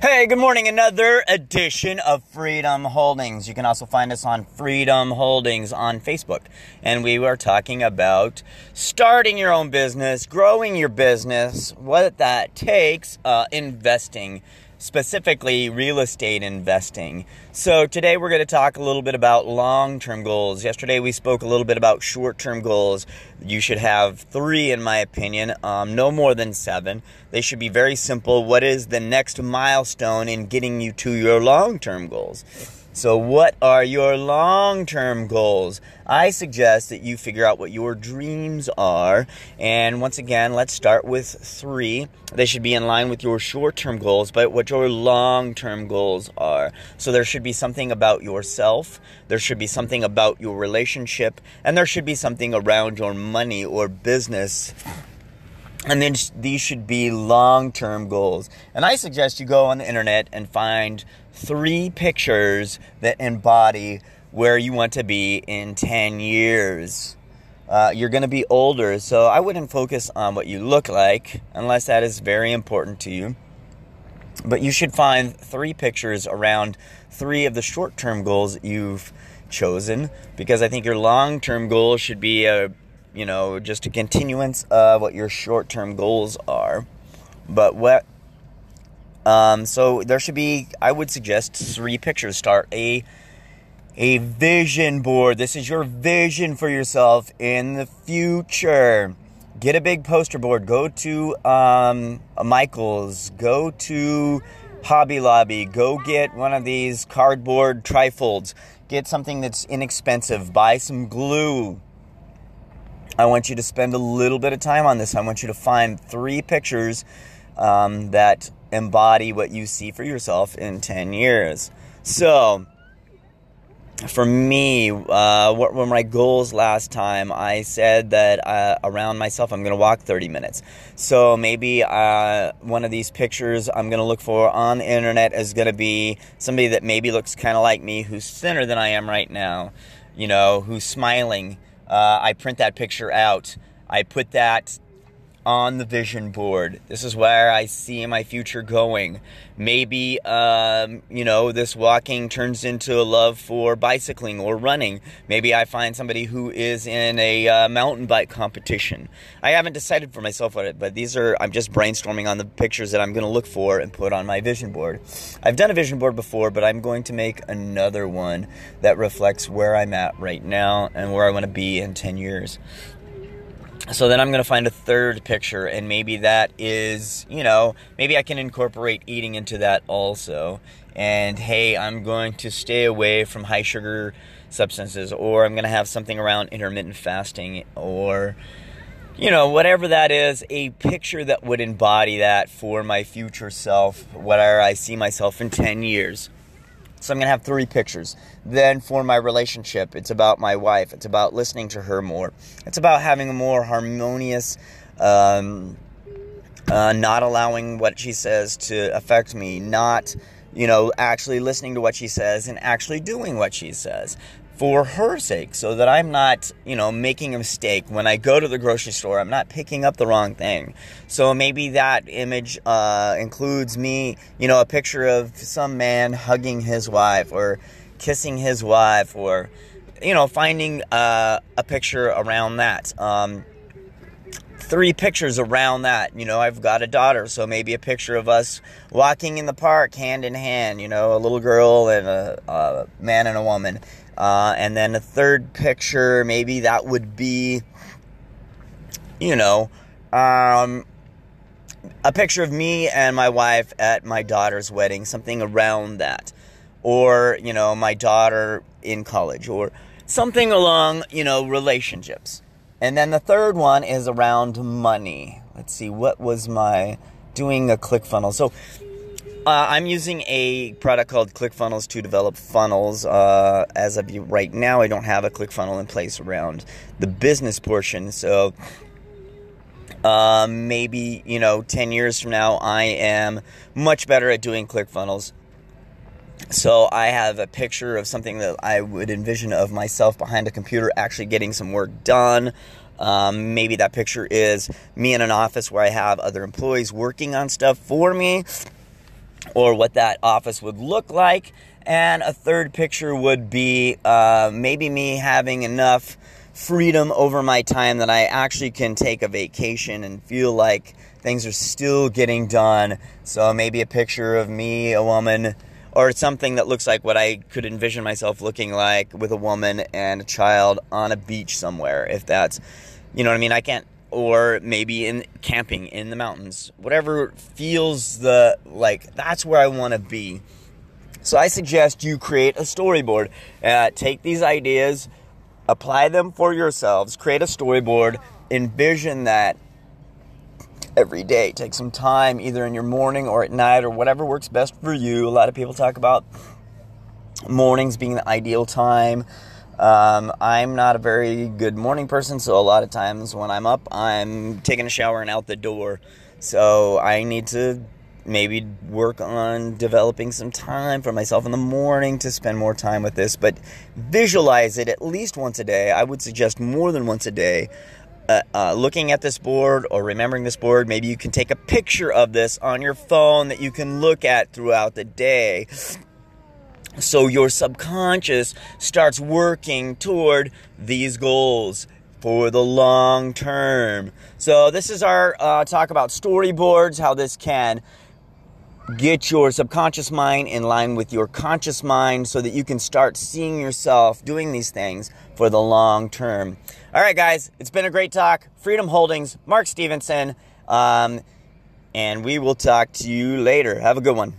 Hey, good morning. Another edition of Freedom Holdings. You can also find us on Freedom Holdings on Facebook. And we were talking about starting your own business, growing your business, what that takes, uh, investing specifically real estate investing. So, today we're going to talk a little bit about long term goals. Yesterday we spoke a little bit about short term goals. You should have three, in my opinion, um, no more than seven. They should be very simple. What is the next milestone in getting you to your long term goals? So, what are your long term goals? I suggest that you figure out what your dreams are. And once again, let's start with three. They should be in line with your short term goals, but what your long term goals are. So, there should be something about yourself, there should be something about your relationship, and there should be something around your money or business and then these should be long term goals. And I suggest you go on the internet and find three pictures that embody where you want to be in 10 years. Uh, you're going to be older, so I wouldn't focus on what you look like unless that is very important to you. But you should find three pictures around three of the short term goals you've chosen because I think your long term goal should be a you know, just a continuance of what your short term goals are. But what, um, so there should be, I would suggest three pictures. Start a, a vision board. This is your vision for yourself in the future. Get a big poster board. Go to um, Michael's. Go to Hobby Lobby. Go get one of these cardboard trifolds. Get something that's inexpensive. Buy some glue I want you to spend a little bit of time on this. I want you to find three pictures um, that embody what you see for yourself in 10 years. So, for me, uh, what were my goals last time? I said that uh, around myself, I'm going to walk 30 minutes. So maybe uh, one of these pictures I'm going to look for on the internet is going to be somebody that maybe looks kind of like me, who's thinner than I am right now, you know, who's smiling uh, I print that picture out. I put that on the vision board. This is where I see my future going. Maybe, um, you know, this walking turns into a love for bicycling or running. Maybe I find somebody who is in a uh, mountain bike competition. I haven't decided for myself what it, but these are, I'm just brainstorming on the pictures that I'm going to look for and put on my vision board. I've done a vision board before, but I'm going to make another one that reflects where I'm at right now and where I want to be in 10 years. So then I'm going to find a third picture, and maybe that is, you know, maybe I can incorporate eating into that also. And hey, I'm going to stay away from high sugar substances, or I'm going to have something around intermittent fasting, or, you know, whatever that is, a picture that would embody that for my future self, where I see myself in 10 years. So I'm going to have three pictures. Then for my relationship, it's about my wife. It's about listening to her more. It's about having a more harmonious, um, uh, not allowing what she says to affect me, not, you know, actually listening to what she says and actually doing what she says for her sake so that I'm not, you know, making a mistake when I go to the grocery store. I'm not picking up the wrong thing. So maybe that image uh, includes me, you know, a picture of some man hugging his wife or kissing his wife or, you know, finding uh, a picture around that. Um, three pictures around that. You know, I've got a daughter, so maybe a picture of us walking in the park hand in hand, you know, a little girl and a, a man and a woman. Uh, and then a third picture, maybe that would be, you know, um, a picture of me and my wife at my daughter's wedding, something around that. Or, you know, my daughter in college, or something along, you know, relationships. And then the third one is around money. Let's see, what was my doing a ClickFunnels? So uh, I'm using a product called ClickFunnels to develop funnels. Uh, as of right now, I don't have a ClickFunnel in place around the business portion. So um, maybe, you know, 10 years from now, I am much better at doing ClickFunnels. So I have a picture of something that I would envision of myself behind a computer actually getting some work done. Um, maybe that picture is me in an office where I have other employees working on stuff for me or what that office would look like. And a third picture would be uh, maybe me having enough freedom over my time that I actually can take a vacation and feel like things are still getting done. So maybe a picture of me, a woman, or it's something that looks like what I could envision myself looking like with a woman and a child on a beach somewhere. If that's, you know what I mean? I can't, or maybe in camping in the mountains, whatever feels the like that's where I want to be. So I suggest you create a storyboard. Uh, take these ideas, apply them for yourselves, create a storyboard, envision that every day. Take some time either in your morning or at night or whatever works best for you. A lot of people talk about mornings being the ideal time. Um, I'm not a very good morning person, so a lot of times when I'm up, I'm taking a shower and out the door. So I need to maybe work on developing some time for myself in the morning to spend more time with this, but visualize it at least once a day. I would suggest more than once a day uh, uh, looking at this board or remembering this board, maybe you can take a picture of this on your phone that you can look at throughout the day. So your subconscious starts working toward these goals for the long term. So this is our uh, talk about storyboards, how this can get your subconscious mind in line with your conscious mind so that you can start seeing yourself doing these things for the long term. All right, guys, it's been a great talk. Freedom Holdings, Mark Stevenson, um, and we will talk to you later. Have a good one.